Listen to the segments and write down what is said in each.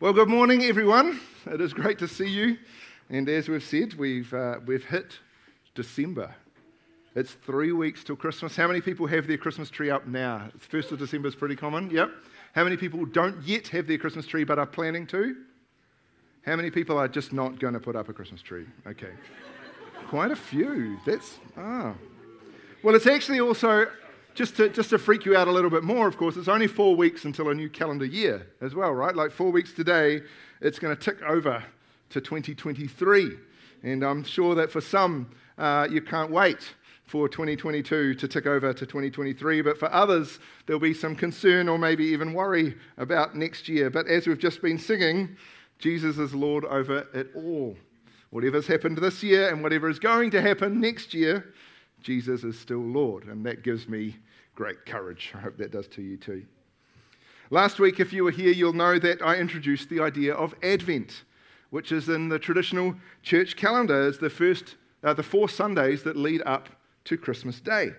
Well, good morning, everyone. It is great to see you. And as we've said, we've, uh, we've hit December. It's three weeks till Christmas. How many people have their Christmas tree up now? First of December is pretty common. Yep. How many people don't yet have their Christmas tree but are planning to? How many people are just not going to put up a Christmas tree? Okay. Quite a few. That's, ah. Well, it's actually also, just to, just to freak you out a little bit more, of course, it's only four weeks until a new calendar year as well, right? Like four weeks today, it's going to tick over to 2023. And I'm sure that for some, uh, you can't wait for 2022 to tick over to 2023, but for others, there'll be some concern or maybe even worry about next year. But as we've just been singing, Jesus is Lord over it all. Whatever's happened this year and whatever is going to happen next year, Jesus is still Lord. And that gives me great courage. I hope that does to you too. Last week, if you were here, you'll know that I introduced the idea of Advent, which is in the traditional church calendar as the first, uh, the four Sundays that lead up to Christmas Day.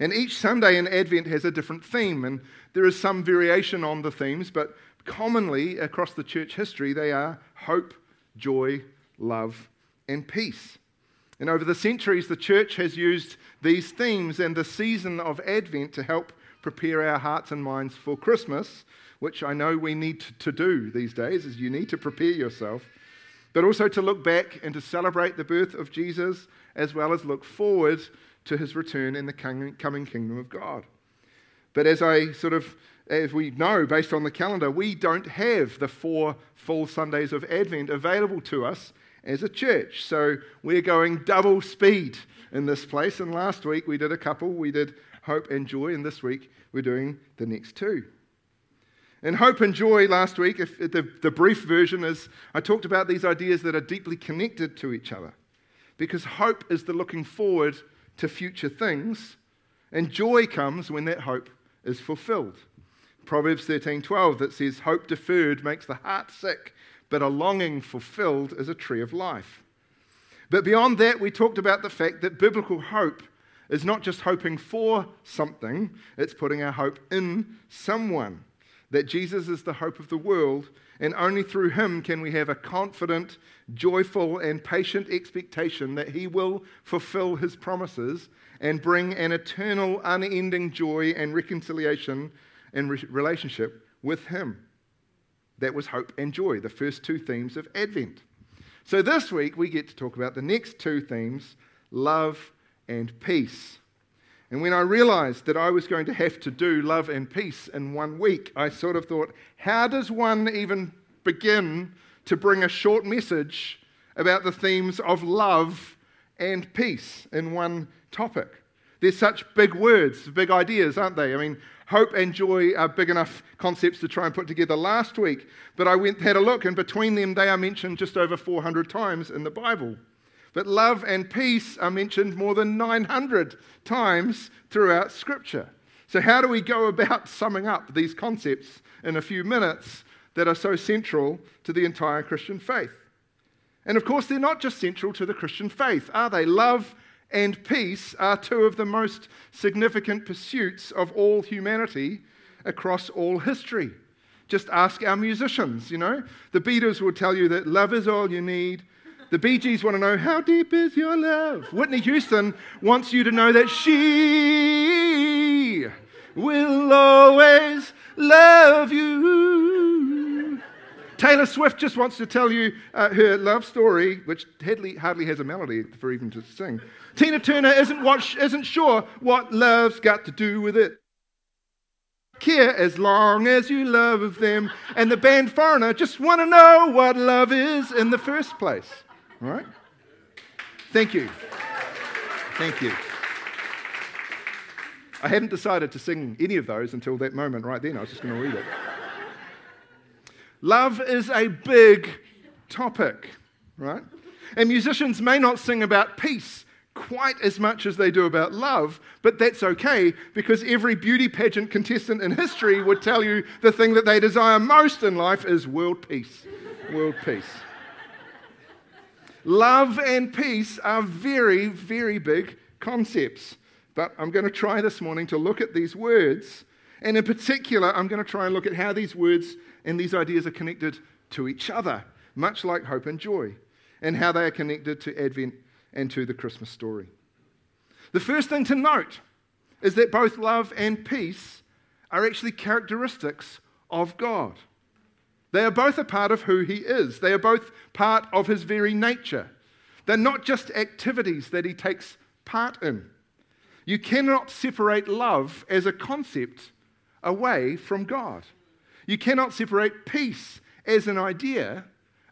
And each Sunday in Advent has a different theme, and there is some variation on the themes, but commonly across the church history, they are hope, joy, love, and peace. And over the centuries, the church has used these themes and the season of Advent to help prepare our hearts and minds for Christmas, which I know we need to do these days, is you need to prepare yourself, but also to look back and to celebrate the birth of Jesus, as well as look forward to his return in the coming kingdom of God. But as I sort of as we know based on the calendar, we don't have the four full Sundays of Advent available to us as a church. So we're going double speed in this place. And last week we did a couple. We did hope and joy. And this week we're doing the next two. In hope and joy last week, if the, the brief version is I talked about these ideas that are deeply connected to each other. Because hope is the looking forward to future things, and joy comes when that hope is fulfilled. Proverbs 13:12 that says hope deferred makes the heart sick, but a longing fulfilled is a tree of life. But beyond that, we talked about the fact that biblical hope is not just hoping for something, it's putting our hope in someone. That Jesus is the hope of the world, and only through him can we have a confident, joyful, and patient expectation that he will fulfill his promises and bring an eternal, unending joy and reconciliation and re- relationship with him. That was hope and joy, the first two themes of Advent. So this week we get to talk about the next two themes love and peace. And when I realized that I was going to have to do love and peace in one week, I sort of thought, how does one even begin to bring a short message about the themes of love and peace in one topic? They're such big words, big ideas, aren't they? I mean, hope and joy are big enough concepts to try and put together last week, but I went had a look, and between them, they are mentioned just over 400 times in the Bible. But love and peace are mentioned more than 900 times throughout Scripture. So, how do we go about summing up these concepts in a few minutes that are so central to the entire Christian faith? And of course, they're not just central to the Christian faith, are they? Love and peace are two of the most significant pursuits of all humanity across all history. Just ask our musicians, you know. The Beatles will tell you that love is all you need, the Bee Gees want to know, How deep is your love? Whitney Houston wants you to know that she will always love you. Taylor Swift just wants to tell you uh, her love story, which hardly, hardly has a melody for even to sing. Tina Turner isn't, what, isn't sure what love's got to do with it care as long as you love them. And the band Foreigner just want to know what love is in the first place. All right? Thank you. Thank you. I hadn't decided to sing any of those until that moment right then. I was just going to read it. Love is a big topic, right? And musicians may not sing about peace quite as much as they do about love, but that's okay because every beauty pageant contestant in history would tell you the thing that they desire most in life is world peace. World peace. Love and peace are very, very big concepts. But I'm going to try this morning to look at these words. And in particular, I'm going to try and look at how these words and these ideas are connected to each other, much like hope and joy, and how they are connected to Advent and to the Christmas story. The first thing to note is that both love and peace are actually characteristics of God. They are both a part of who He is, they are both part of His very nature. They're not just activities that He takes part in. You cannot separate love as a concept away from God. You cannot separate peace as an idea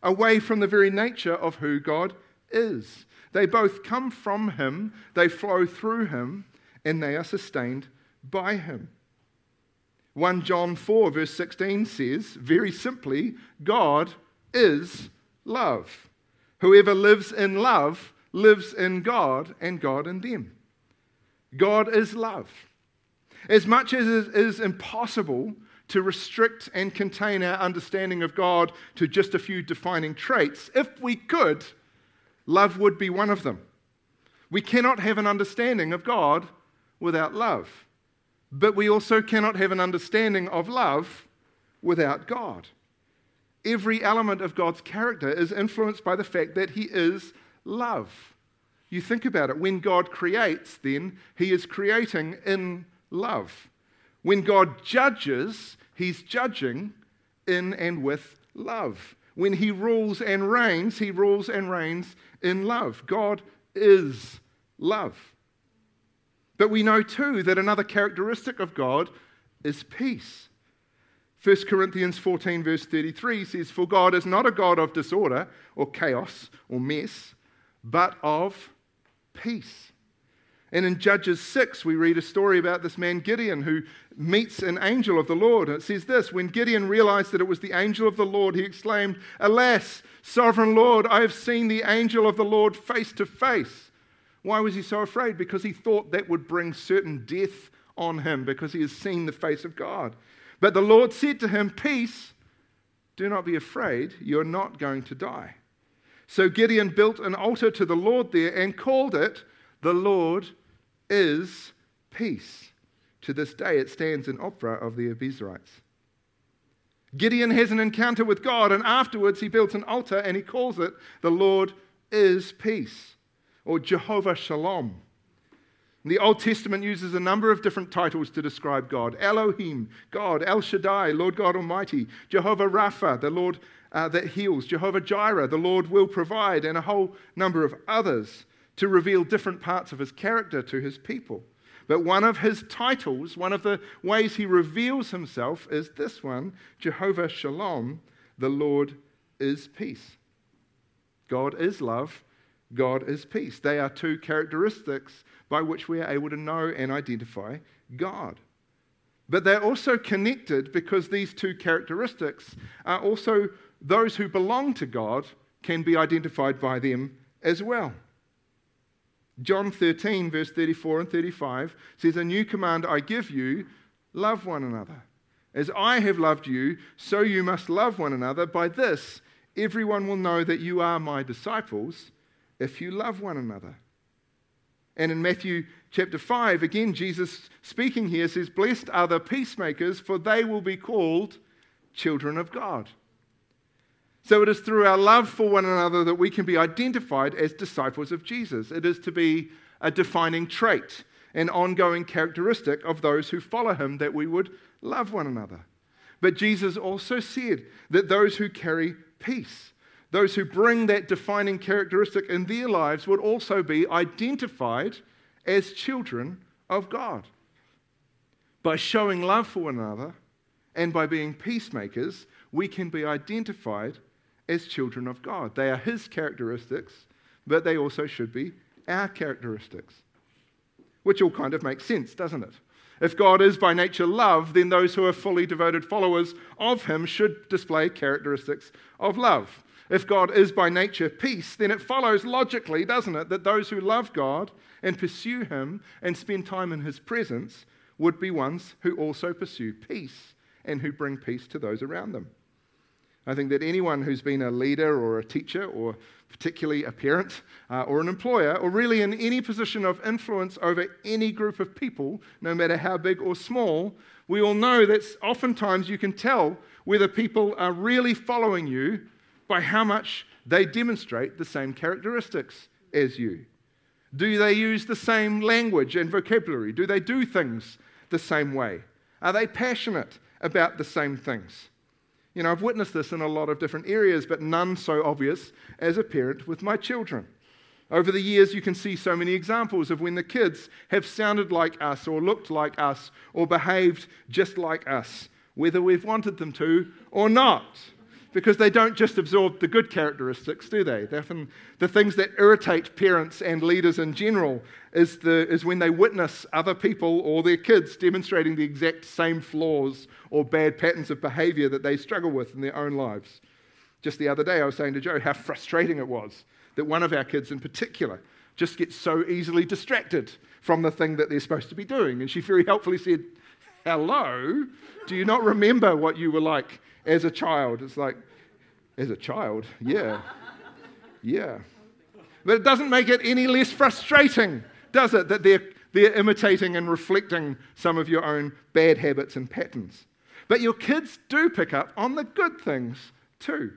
away from the very nature of who God is. They both come from Him, they flow through Him, and they are sustained by Him. 1 John 4, verse 16 says, very simply, God is love. Whoever lives in love lives in God and God in them. God is love. As much as it is impossible to restrict and contain our understanding of God to just a few defining traits, if we could, love would be one of them. We cannot have an understanding of God without love, but we also cannot have an understanding of love without God. Every element of God's character is influenced by the fact that He is love. You think about it. When God creates, then, He is creating in love. When God judges, He's judging in and with love. When He rules and reigns, He rules and reigns in love. God is love. But we know too that another characteristic of God is peace. 1 Corinthians 14, verse 33 says, For God is not a God of disorder or chaos or mess, but of peace. And in Judges 6, we read a story about this man Gideon who meets an angel of the Lord. It says this When Gideon realized that it was the angel of the Lord, he exclaimed, Alas, sovereign Lord, I have seen the angel of the Lord face to face. Why was he so afraid? Because he thought that would bring certain death on him, because he has seen the face of God. But the Lord said to him, Peace, do not be afraid, you're not going to die. So Gideon built an altar to the Lord there and called it, The Lord is Peace. To this day, it stands in Ophrah of the Abiezrites. Gideon has an encounter with God, and afterwards he builds an altar and he calls it, The Lord is Peace, or Jehovah Shalom. The Old Testament uses a number of different titles to describe God Elohim, God, El Shaddai, Lord God Almighty, Jehovah Rapha, the Lord uh, that heals, Jehovah Jireh, the Lord will provide, and a whole number of others to reveal different parts of his character to his people. But one of his titles, one of the ways he reveals himself, is this one Jehovah Shalom, the Lord is peace. God is love, God is peace. They are two characteristics by which we are able to know and identify God. But they're also connected because these two characteristics are also those who belong to God can be identified by them as well. John 13, verse 34 and 35 says, A new command I give you love one another. As I have loved you, so you must love one another. By this, everyone will know that you are my disciples if you love one another. And in Matthew chapter 5, again, Jesus speaking here says, Blessed are the peacemakers, for they will be called children of God. So it is through our love for one another that we can be identified as disciples of Jesus. It is to be a defining trait, an ongoing characteristic of those who follow him that we would love one another. But Jesus also said that those who carry peace, those who bring that defining characteristic in their lives, would also be identified as children of God. By showing love for one another and by being peacemakers, we can be identified as children of God. They are His characteristics, but they also should be our characteristics. Which all kind of makes sense, doesn't it? If God is by nature love, then those who are fully devoted followers of Him should display characteristics of love. If God is by nature peace, then it follows logically, doesn't it, that those who love God and pursue Him and spend time in His presence would be ones who also pursue peace and who bring peace to those around them. I think that anyone who's been a leader or a teacher, or particularly a parent uh, or an employer, or really in any position of influence over any group of people, no matter how big or small, we all know that oftentimes you can tell whether people are really following you by how much they demonstrate the same characteristics as you. Do they use the same language and vocabulary? Do they do things the same way? Are they passionate about the same things? You know, I've witnessed this in a lot of different areas, but none so obvious as a parent with my children. Over the years, you can see so many examples of when the kids have sounded like us, or looked like us, or behaved just like us, whether we've wanted them to or not because they don't just absorb the good characteristics, do they? Often, the things that irritate parents and leaders in general is, the, is when they witness other people or their kids demonstrating the exact same flaws or bad patterns of behavior that they struggle with in their own lives. Just the other day, I was saying to Joe how frustrating it was that one of our kids in particular just gets so easily distracted from the thing that they're supposed to be doing. And she very helpfully said, Hello, do you not remember what you were like as a child. It's like, as a child, yeah. Yeah. But it doesn't make it any less frustrating, does it, that they're, they're imitating and reflecting some of your own bad habits and patterns. But your kids do pick up on the good things too.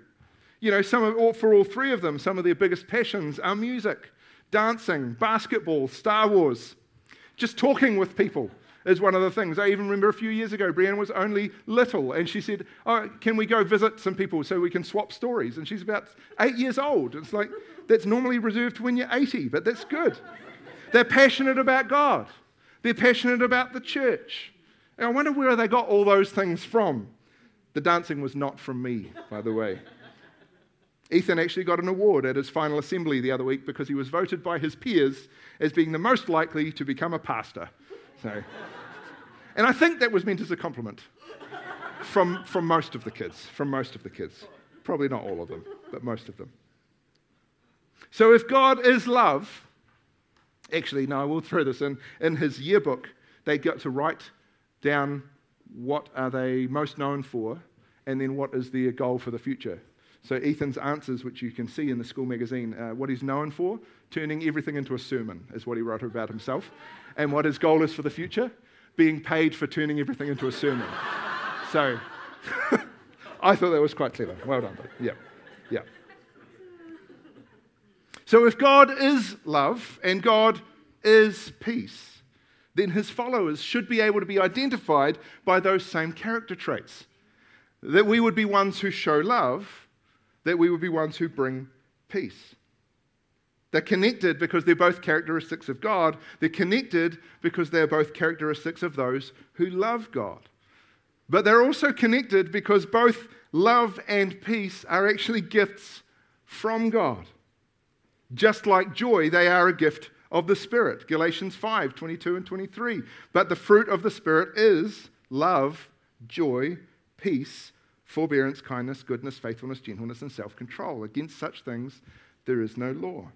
You know, some of, for all three of them, some of their biggest passions are music, dancing, basketball, Star Wars, just talking with people is one of the things. I even remember a few years ago, Brianne was only little, and she said, Oh, can we go visit some people so we can swap stories? And she's about eight years old. It's like, that's normally reserved when you're 80, but that's good. They're passionate about God, they're passionate about the church. And I wonder where they got all those things from. The dancing was not from me, by the way. Ethan actually got an award at his final assembly the other week because he was voted by his peers as being the most likely to become a pastor. And I think that was meant as a compliment from, from most of the kids, from most of the kids. Probably not all of them, but most of them. So if God is love, actually, no, I will throw this in. In his yearbook, they got to write down what are they most known for, and then what is their goal for the future. So Ethan's answers, which you can see in the school magazine, uh, what he's known for, turning everything into a sermon, is what he wrote about himself. And what his goal is for the future, being paid for turning everything into a sermon. so I thought that was quite clever. Well done, buddy. Yeah, yeah. So if God is love and God is peace, then his followers should be able to be identified by those same character traits. That we would be ones who show love that we would be ones who bring peace. They're connected because they're both characteristics of God. They're connected because they're both characteristics of those who love God. But they're also connected because both love and peace are actually gifts from God. Just like joy, they are a gift of the Spirit. Galatians 5 22 and 23. But the fruit of the Spirit is love, joy, peace, forbearance, kindness, goodness, faithfulness, gentleness, and self control. Against such things there is no law.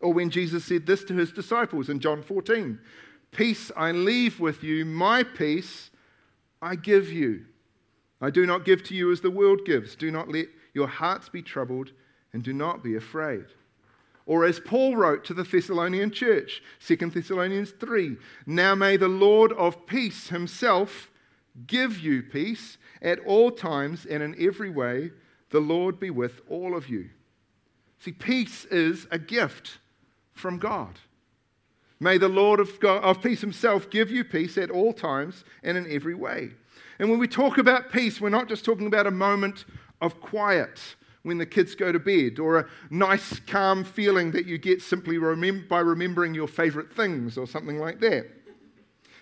Or when Jesus said this to his disciples in John 14 Peace I leave with you, my peace I give you. I do not give to you as the world gives. Do not let your hearts be troubled, and do not be afraid. Or as Paul wrote to the Thessalonian church, 2 Thessalonians 3 Now may the Lord of peace himself give you peace at all times and in every way. The Lord be with all of you. See, peace is a gift from God. May the Lord of, God, of peace himself give you peace at all times and in every way. And when we talk about peace, we're not just talking about a moment of quiet when the kids go to bed or a nice, calm feeling that you get simply remem- by remembering your favorite things or something like that.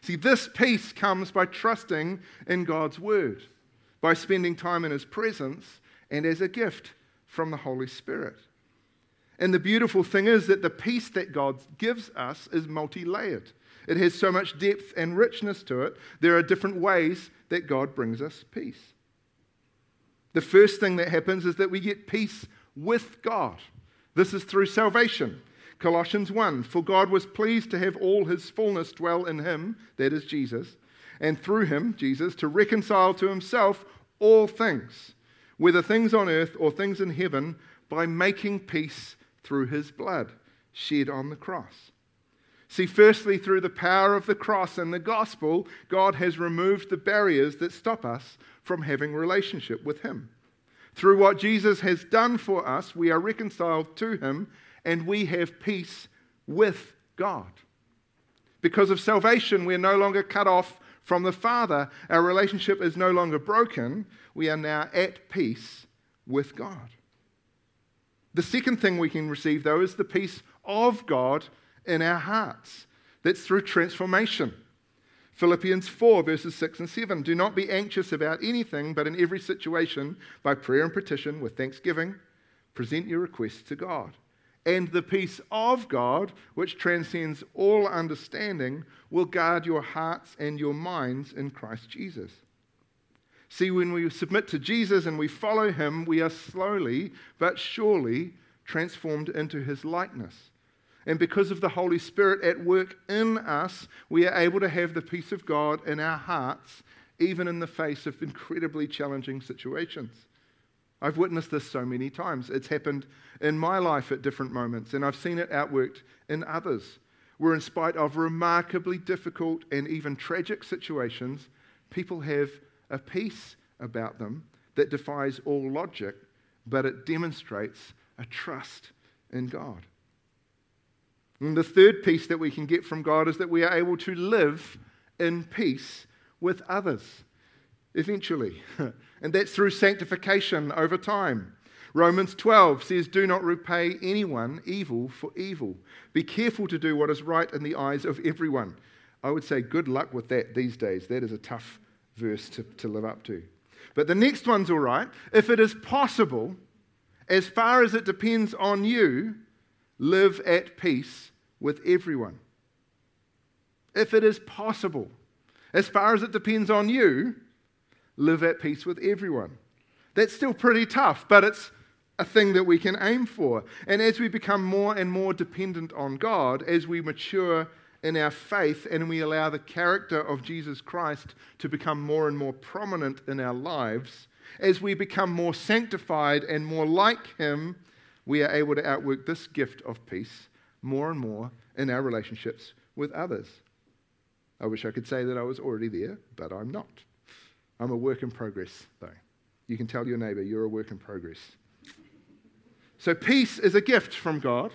See, this peace comes by trusting in God's word, by spending time in his presence, and as a gift from the Holy Spirit. And the beautiful thing is that the peace that God gives us is multi layered. It has so much depth and richness to it. There are different ways that God brings us peace. The first thing that happens is that we get peace with God. This is through salvation. Colossians 1 For God was pleased to have all his fullness dwell in him, that is Jesus, and through him, Jesus, to reconcile to himself all things, whether things on earth or things in heaven, by making peace through his blood shed on the cross. See, firstly, through the power of the cross and the gospel, God has removed the barriers that stop us from having relationship with Him. Through what Jesus has done for us, we are reconciled to Him and we have peace with God. Because of salvation, we're no longer cut off from the Father. Our relationship is no longer broken. We are now at peace with God. The second thing we can receive, though, is the peace of God in our hearts. That's through transformation. Philippians 4, verses 6 and 7. Do not be anxious about anything, but in every situation, by prayer and petition, with thanksgiving, present your requests to God. And the peace of God, which transcends all understanding, will guard your hearts and your minds in Christ Jesus. See, when we submit to Jesus and we follow him, we are slowly but surely transformed into his likeness. And because of the Holy Spirit at work in us, we are able to have the peace of God in our hearts, even in the face of incredibly challenging situations. I've witnessed this so many times. It's happened in my life at different moments, and I've seen it outworked in others, where, in spite of remarkably difficult and even tragic situations, people have a peace about them that defies all logic, but it demonstrates a trust in God. And the third peace that we can get from God is that we are able to live in peace with others eventually. and that's through sanctification over time. Romans 12 says, Do not repay anyone evil for evil. Be careful to do what is right in the eyes of everyone. I would say, good luck with that these days. That is a tough verse to, to live up to. But the next one's all right. If it is possible, as far as it depends on you, live at peace with everyone. If it is possible, as far as it depends on you, live at peace with everyone. That's still pretty tough, but it's a thing that we can aim for. And as we become more and more dependent on God, as we mature in our faith and we allow the character of Jesus Christ to become more and more prominent in our lives, as we become more sanctified and more like Him, we are able to outwork this gift of peace more and more in our relationships with others. I wish I could say that I was already there, but I'm not. I'm a work in progress, though. You can tell your neighbor you're a work in progress. So, peace is a gift from God,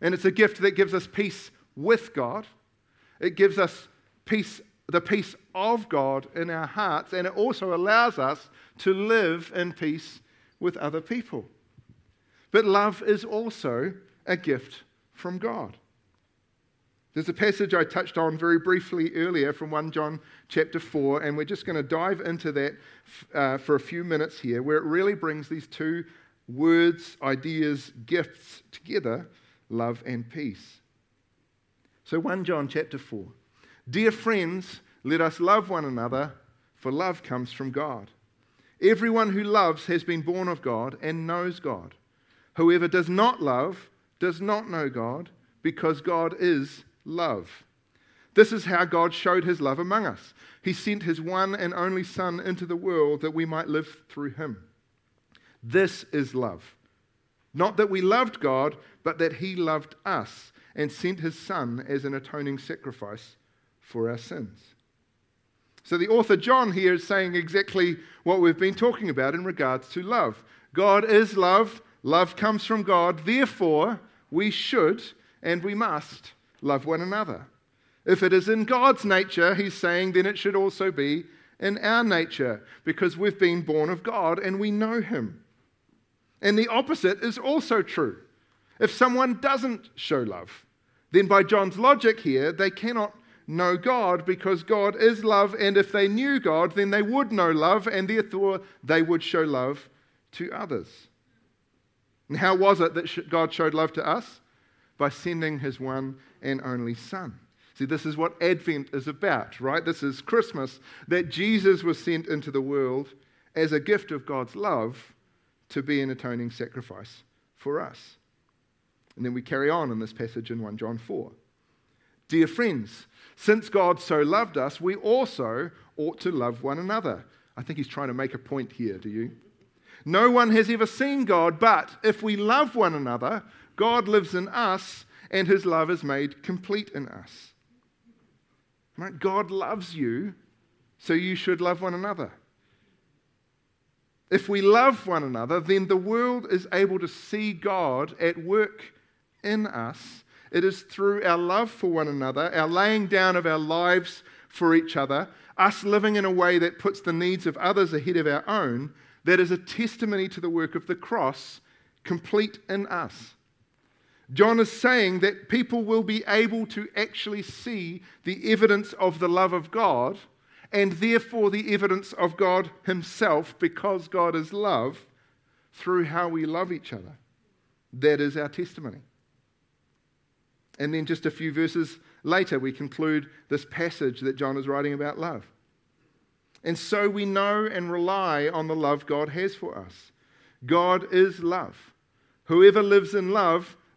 and it's a gift that gives us peace with God. It gives us peace, the peace of God in our hearts, and it also allows us to live in peace with other people. But love is also a gift from God. There's a passage I touched on very briefly earlier from 1 John chapter 4, and we're just going to dive into that uh, for a few minutes here, where it really brings these two words, ideas, gifts together love and peace. So, 1 John chapter 4. Dear friends, let us love one another, for love comes from God. Everyone who loves has been born of God and knows God. Whoever does not love does not know God, because God is love. This is how God showed his love among us. He sent his one and only Son into the world that we might live through him. This is love. Not that we loved God, but that he loved us and sent his Son as an atoning sacrifice for our sins. So the author John here is saying exactly what we've been talking about in regards to love. God is love, love comes from God, therefore, we should and we must love one another. If it is in God's nature, he's saying, then it should also be in our nature because we've been born of God and we know him. And the opposite is also true. If someone doesn't show love, then by John's logic here, they cannot know God because God is love, and if they knew God, then they would know love, and therefore they would show love to others. And how was it that God showed love to us? By sending his one and only Son. See, this is what Advent is about, right? This is Christmas, that Jesus was sent into the world as a gift of God's love to be an atoning sacrifice for us. And then we carry on in this passage in 1 John 4. Dear friends, since God so loved us, we also ought to love one another. I think he's trying to make a point here, do you? No one has ever seen God, but if we love one another, God lives in us and his love is made complete in us. Right? God loves you, so you should love one another. If we love one another, then the world is able to see God at work in us. It is through our love for one another, our laying down of our lives for each other, us living in a way that puts the needs of others ahead of our own, that is a testimony to the work of the cross complete in us. John is saying that people will be able to actually see the evidence of the love of God and therefore the evidence of God Himself because God is love through how we love each other. That is our testimony. And then just a few verses later, we conclude this passage that John is writing about love. And so we know and rely on the love God has for us. God is love. Whoever lives in love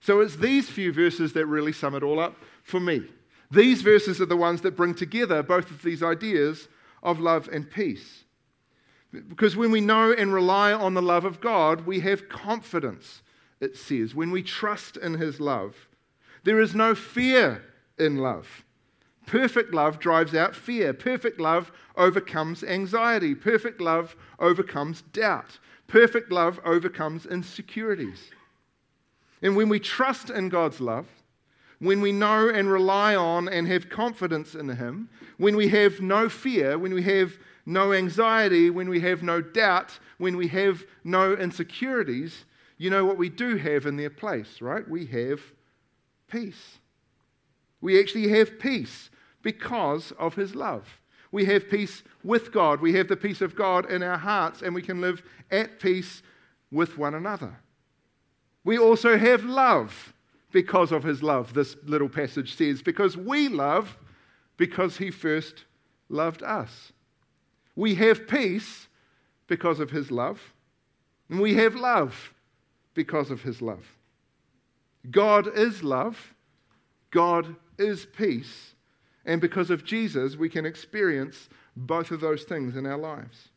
So it's these few verses that really sum it all up for me. These verses are the ones that bring together both of these ideas of love and peace. Because when we know and rely on the love of God, we have confidence, it says, when we trust in His love. There is no fear in love. Perfect love drives out fear. Perfect love overcomes anxiety. Perfect love overcomes doubt. Perfect love overcomes insecurities. And when we trust in God's love, when we know and rely on and have confidence in Him, when we have no fear, when we have no anxiety, when we have no doubt, when we have no insecurities, you know what we do have in their place, right? We have peace. We actually have peace because of His love. We have peace with God. We have the peace of God in our hearts, and we can live at peace with one another. We also have love because of his love, this little passage says, because we love because he first loved us. We have peace because of his love, and we have love because of his love. God is love, God is peace, and because of Jesus, we can experience both of those things in our lives.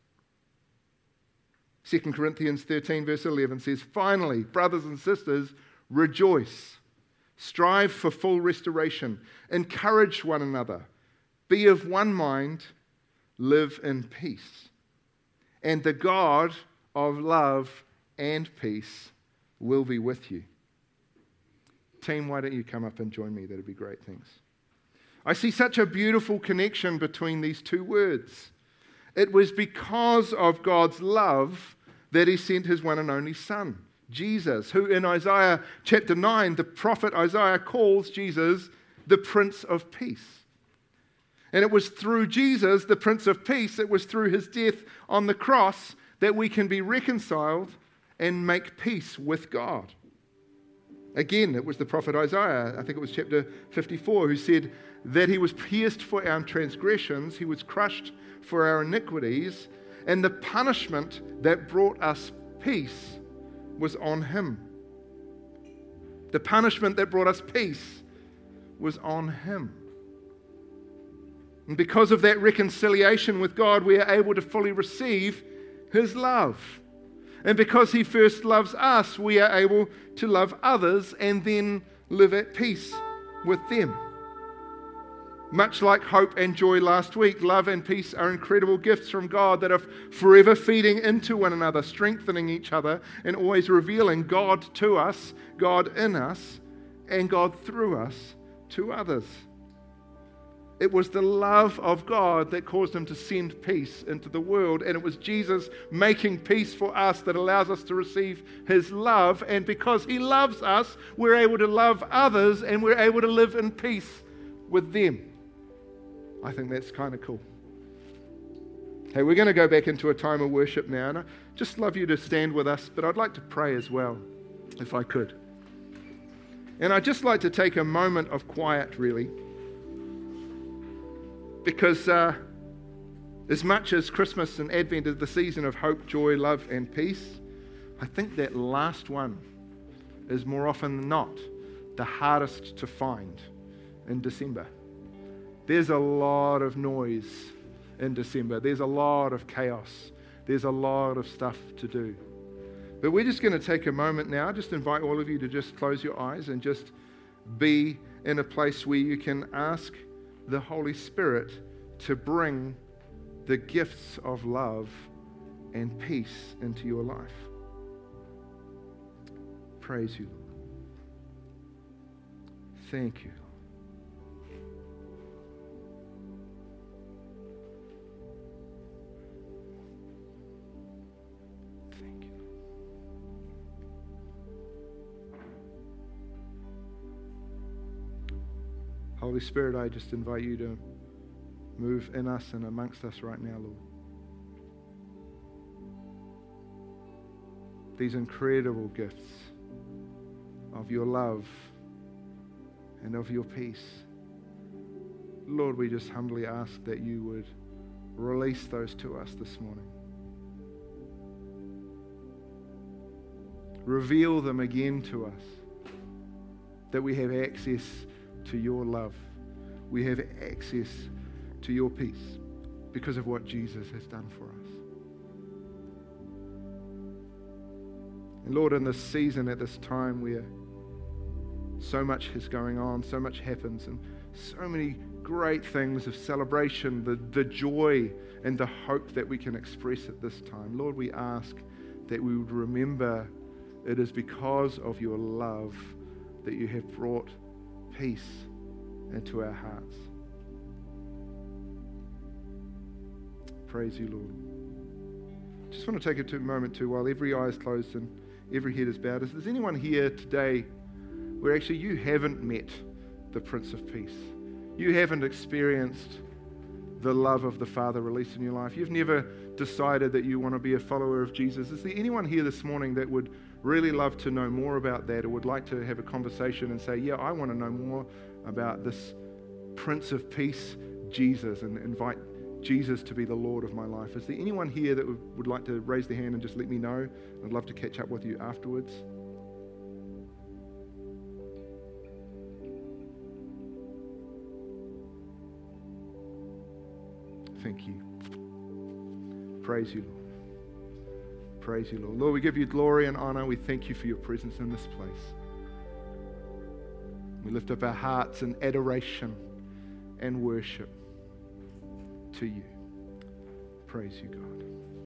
2 Corinthians 13, verse 11 says, Finally, brothers and sisters, rejoice. Strive for full restoration. Encourage one another. Be of one mind. Live in peace. And the God of love and peace will be with you. Team, why don't you come up and join me? That'd be great. Thanks. I see such a beautiful connection between these two words. It was because of God's love that he sent his one and only Son, Jesus, who in Isaiah chapter 9, the prophet Isaiah calls Jesus the Prince of Peace. And it was through Jesus, the Prince of Peace, it was through his death on the cross that we can be reconciled and make peace with God. Again, it was the prophet Isaiah, I think it was chapter 54, who said that he was pierced for our transgressions, he was crushed for our iniquities, and the punishment that brought us peace was on him. The punishment that brought us peace was on him. And because of that reconciliation with God, we are able to fully receive his love. And because he first loves us, we are able to love others and then live at peace with them. Much like hope and joy last week, love and peace are incredible gifts from God that are forever feeding into one another, strengthening each other, and always revealing God to us, God in us, and God through us to others. It was the love of God that caused him to send peace into the world. And it was Jesus making peace for us that allows us to receive his love. And because he loves us, we're able to love others and we're able to live in peace with them. I think that's kind of cool. Hey, we're going to go back into a time of worship now, and I just love you to stand with us, but I'd like to pray as well, if I could. And I'd just like to take a moment of quiet, really, Because uh, as much as Christmas and Advent is the season of hope, joy, love, and peace, I think that last one is more often than not the hardest to find in December. There's a lot of noise in December, there's a lot of chaos, there's a lot of stuff to do. But we're just going to take a moment now, just invite all of you to just close your eyes and just be in a place where you can ask the Holy Spirit to bring the gifts of love and peace into your life. Praise you. Thank you. Holy Spirit, I just invite you to move in us and amongst us right now, Lord. These incredible gifts of your love and of your peace. Lord, we just humbly ask that you would release those to us this morning. Reveal them again to us, that we have access to your love. We have access to your peace because of what Jesus has done for us. And Lord, in this season, at this time where so much is going on, so much happens, and so many great things of celebration, the, the joy and the hope that we can express at this time, Lord, we ask that we would remember it is because of your love that you have brought peace into our hearts. Praise you, Lord. Just want to take a moment too, while every eye is closed and every head is bowed. Is there anyone here today where actually you haven't met the Prince of Peace? You haven't experienced the love of the Father released in your life. You've never decided that you want to be a follower of Jesus. Is there anyone here this morning that would really love to know more about that or would like to have a conversation and say, Yeah, I want to know more about this Prince of Peace, Jesus, and invite Jesus to be the Lord of my life. Is there anyone here that would like to raise their hand and just let me know? I'd love to catch up with you afterwards. Thank you. Praise you, Lord. Praise you, Lord. Lord, we give you glory and honor. We thank you for your presence in this place. We lift up our hearts in adoration and worship to you. Praise you, God.